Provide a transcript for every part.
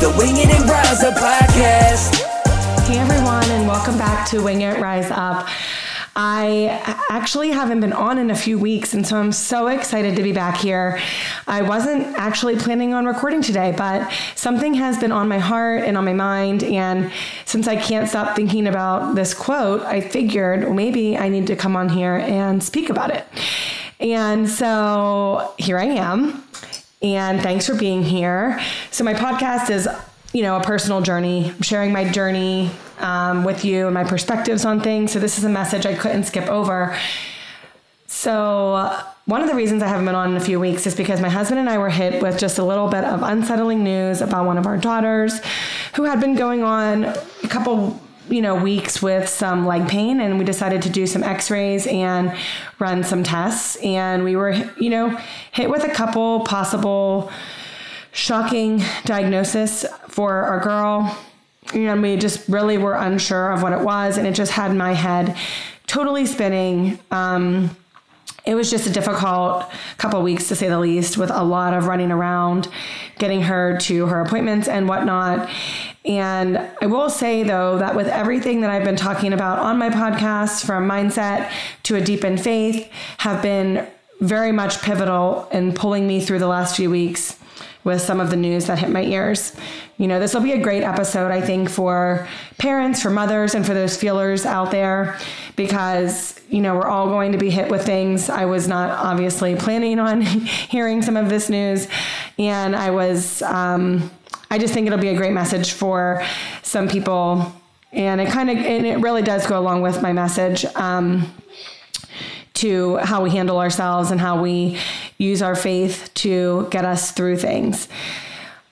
the Wing It and Rise Up podcast. Hey everyone, and welcome back to Wing It Rise Up. I actually haven't been on in a few weeks, and so I'm so excited to be back here. I wasn't actually planning on recording today, but something has been on my heart and on my mind. And since I can't stop thinking about this quote, I figured maybe I need to come on here and speak about it. And so here I am and thanks for being here. So, my podcast is, you know, a personal journey, I'm sharing my journey um, with you and my perspectives on things. So, this is a message I couldn't skip over. So, one of the reasons I haven't been on in a few weeks is because my husband and I were hit with just a little bit of unsettling news about one of our daughters who had been going on a couple you know weeks with some leg pain and we decided to do some x-rays and run some tests. And we were you know hit with a couple possible shocking diagnosis for our girl. And we just really were unsure of what it was and it just had my head totally spinning. Um, it was just a difficult couple weeks to say the least with a lot of running around getting her to her appointments and whatnot and i will say though that with everything that i've been talking about on my podcast from mindset to a deepened faith have been very much pivotal in pulling me through the last few weeks with some of the news that hit my ears. You know, this will be a great episode, I think, for parents, for mothers, and for those feelers out there because, you know, we're all going to be hit with things. I was not obviously planning on hearing some of this news. And I was, um, I just think it'll be a great message for some people. And it kind of, and it really does go along with my message. Um, to how we handle ourselves and how we use our faith to get us through things.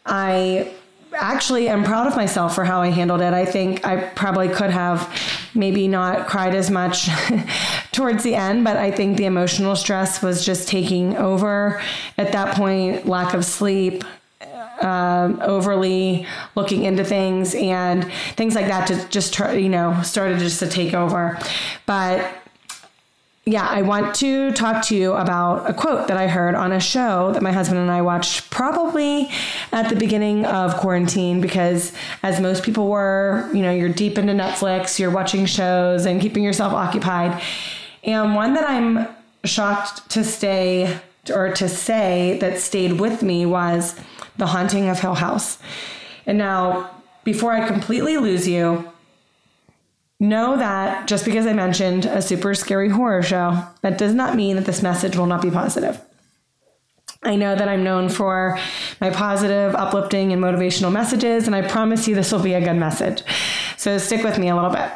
I actually am proud of myself for how I handled it. I think I probably could have maybe not cried as much towards the end, but I think the emotional stress was just taking over at that point, lack of sleep. Um, overly looking into things and things like that to just try, you know, started just to take over. But yeah, I want to talk to you about a quote that I heard on a show that my husband and I watched probably at the beginning of quarantine because, as most people were, you know, you're deep into Netflix, you're watching shows and keeping yourself occupied. And one that I'm shocked to stay or to say that stayed with me was The Haunting of Hill House. And now, before I completely lose you, Know that just because I mentioned a super scary horror show, that does not mean that this message will not be positive. I know that I'm known for my positive, uplifting, and motivational messages, and I promise you this will be a good message. So stick with me a little bit.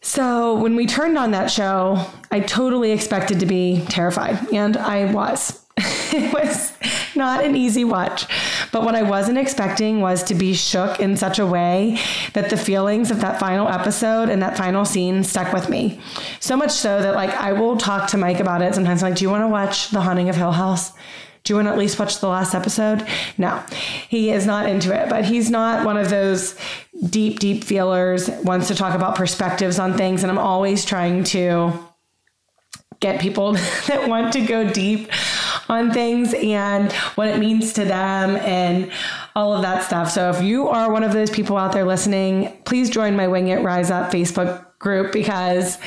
So, when we turned on that show, I totally expected to be terrified, and I was. it was not an easy watch. But what I wasn't expecting was to be shook in such a way that the feelings of that final episode and that final scene stuck with me. So much so that like I will talk to Mike about it sometimes. I'm like, do you want to watch The Haunting of Hill House? Do you want to at least watch the last episode? No, he is not into it, but he's not one of those deep, deep feelers, wants to talk about perspectives on things. And I'm always trying to get people that want to go deep on things and what it means to them and all of that stuff. So if you are one of those people out there listening, please join my Wing It Rise Up Facebook group because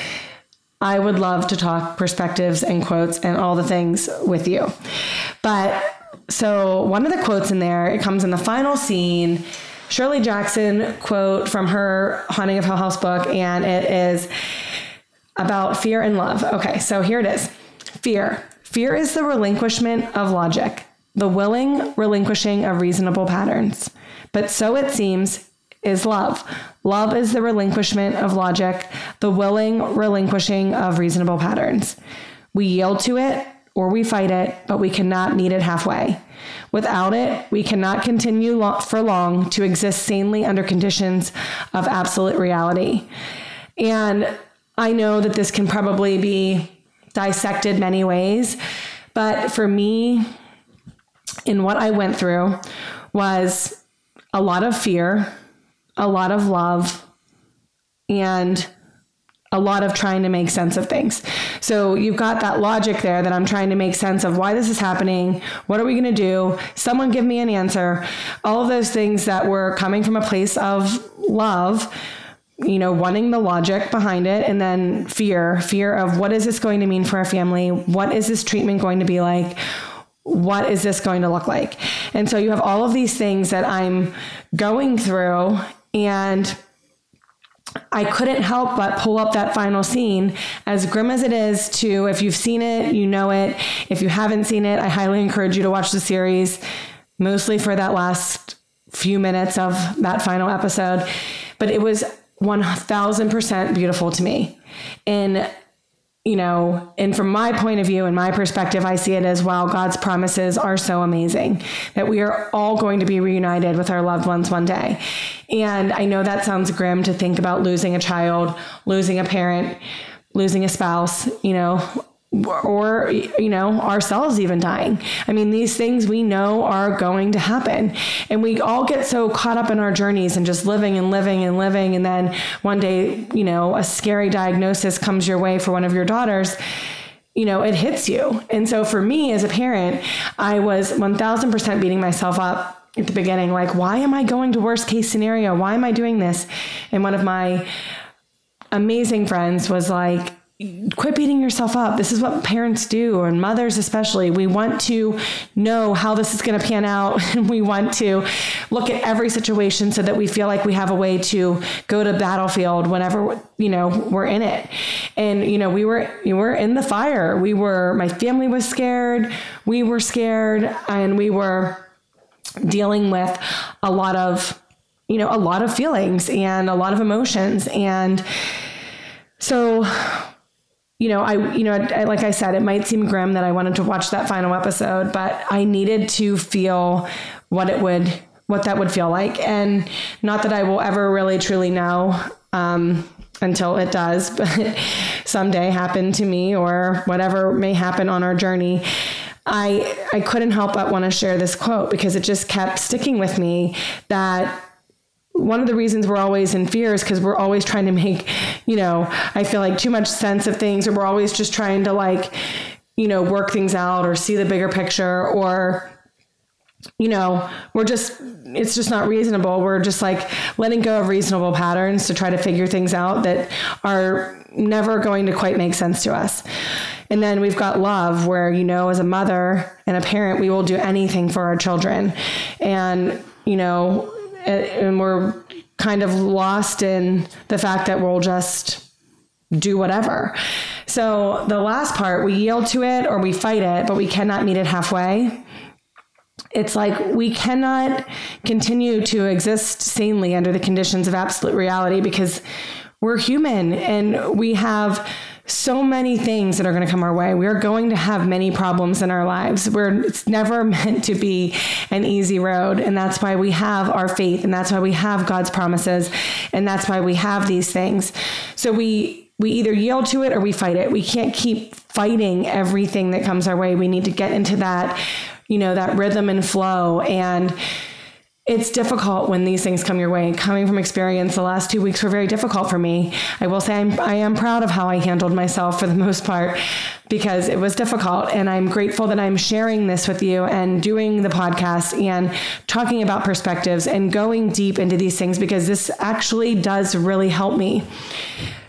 I would love to talk perspectives and quotes and all the things with you. But so one of the quotes in there, it comes in the final scene. Shirley Jackson quote from her Haunting of Hill House book, and it is about fear and love. Okay, so here it is. Fear. Fear is the relinquishment of logic, the willing relinquishing of reasonable patterns. But so it seems is love. Love is the relinquishment of logic, the willing relinquishing of reasonable patterns. We yield to it, or we fight it, but we cannot meet it halfway. Without it, we cannot continue for long to exist sanely under conditions of absolute reality. And I know that this can probably be dissected many ways, but for me, in what I went through, was a lot of fear, a lot of love, and a lot of trying to make sense of things. So you've got that logic there that I'm trying to make sense of why this is happening. What are we going to do? Someone give me an answer. All of those things that were coming from a place of love, you know, wanting the logic behind it, and then fear fear of what is this going to mean for our family? What is this treatment going to be like? What is this going to look like? And so you have all of these things that I'm going through and I couldn't help but pull up that final scene, as grim as it is, to if you've seen it, you know it. If you haven't seen it, I highly encourage you to watch the series, mostly for that last few minutes of that final episode. But it was 1000% beautiful to me. And you know, and from my point of view and my perspective, I see it as well. God's promises are so amazing that we are all going to be reunited with our loved ones one day. And I know that sounds grim to think about losing a child, losing a parent, losing a spouse, you know, or you know ourselves even dying. I mean these things we know are going to happen. And we all get so caught up in our journeys and just living and living and living. And then one day you know a scary diagnosis comes your way for one of your daughters you know it hits you. And so for me as a parent i was 1000% beating myself up at the beginning like why am i going to worst case scenario? Why am i doing this? And one of my amazing friends was like quit beating yourself up. This is what parents do, and mothers especially. We want to know how this is going to pan out, and we want to look at every situation so that we feel like we have a way to go to battlefield whenever you know we're in it. And you know, we were we were in the fire. We were. My family was scared. We were scared, and we were dealing with a lot of you know a lot of feelings and a lot of emotions and so you know, I, you know, I, like I said, it might seem grim that I wanted to watch that final episode, but I needed to feel what it would, what that would feel like. And not that I will ever really truly know, um, until it does, but someday happen to me or whatever may happen on our journey. I, I couldn't help but want to share this quote because it just kept sticking with me that one of the reasons we're always in fear is because we're always trying to make, you know, I feel like too much sense of things, or we're always just trying to like, you know, work things out or see the bigger picture, or, you know, we're just, it's just not reasonable. We're just like letting go of reasonable patterns to try to figure things out that are never going to quite make sense to us. And then we've got love, where, you know, as a mother and a parent, we will do anything for our children. And, you know, and we're kind of lost in the fact that we'll just do whatever. So the last part, we yield to it or we fight it, but we cannot meet it halfway. It's like we cannot continue to exist sanely under the conditions of absolute reality because we're human and we have so many things that are going to come our way. We are going to have many problems in our lives. We're it's never meant to be an easy road, and that's why we have our faith, and that's why we have God's promises, and that's why we have these things. So we we either yield to it or we fight it. We can't keep fighting everything that comes our way. We need to get into that, you know, that rhythm and flow and it's difficult when these things come your way. Coming from experience, the last two weeks were very difficult for me. I will say I'm, I am proud of how I handled myself for the most part because it was difficult. And I'm grateful that I'm sharing this with you and doing the podcast and talking about perspectives and going deep into these things because this actually does really help me.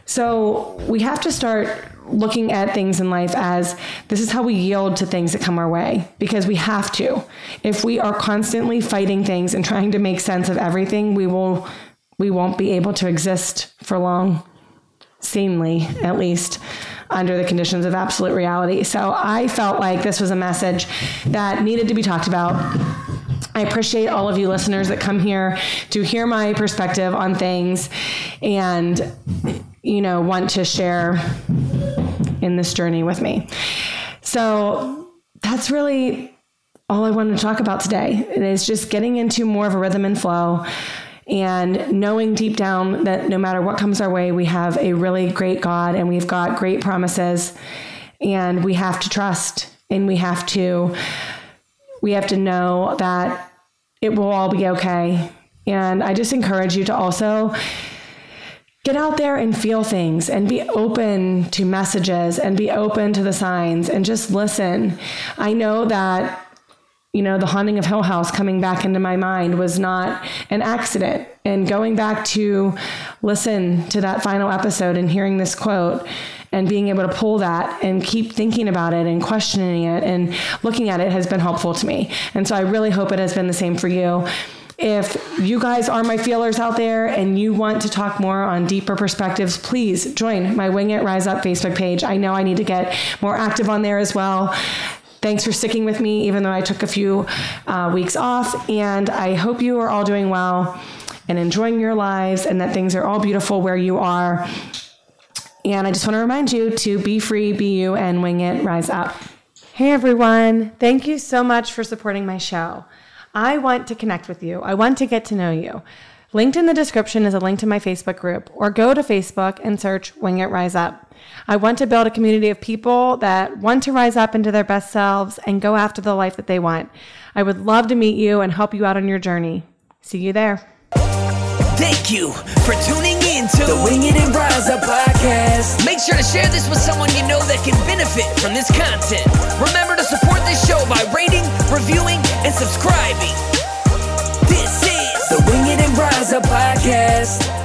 So we have to start looking at things in life as this is how we yield to things that come our way because we have to. If we are constantly fighting things and trying to make sense of everything, we will we won't be able to exist for long sanely at least under the conditions of absolute reality. So I felt like this was a message that needed to be talked about. I appreciate all of you listeners that come here to hear my perspective on things and you know want to share in this journey with me. So that's really all I wanted to talk about today. It is just getting into more of a rhythm and flow and knowing deep down that no matter what comes our way, we have a really great God and we've got great promises and we have to trust and we have to we have to know that it will all be okay. And I just encourage you to also get out there and feel things and be open to messages and be open to the signs and just listen. I know that you know, the haunting of Hill House coming back into my mind was not an accident. And going back to listen to that final episode and hearing this quote and being able to pull that and keep thinking about it and questioning it and looking at it has been helpful to me. And so I really hope it has been the same for you. If you guys are my feelers out there and you want to talk more on deeper perspectives, please join my Wing It Rise Up Facebook page. I know I need to get more active on there as well. Thanks for sticking with me, even though I took a few uh, weeks off. And I hope you are all doing well and enjoying your lives and that things are all beautiful where you are. And I just want to remind you to be free, be you, and wing it, rise up. Hey everyone, thank you so much for supporting my show. I want to connect with you, I want to get to know you. Linked in the description is a link to my Facebook group, or go to Facebook and search Wing It Rise Up. I want to build a community of people that want to rise up into their best selves and go after the life that they want. I would love to meet you and help you out on your journey. See you there. Thank you for tuning in to the Wing It and Rise Up podcast. Make sure to share this with someone you know that can benefit from this content. Remember to support this show by rating, reviewing, and subscribing. This is the Wing It and Rise Up podcast.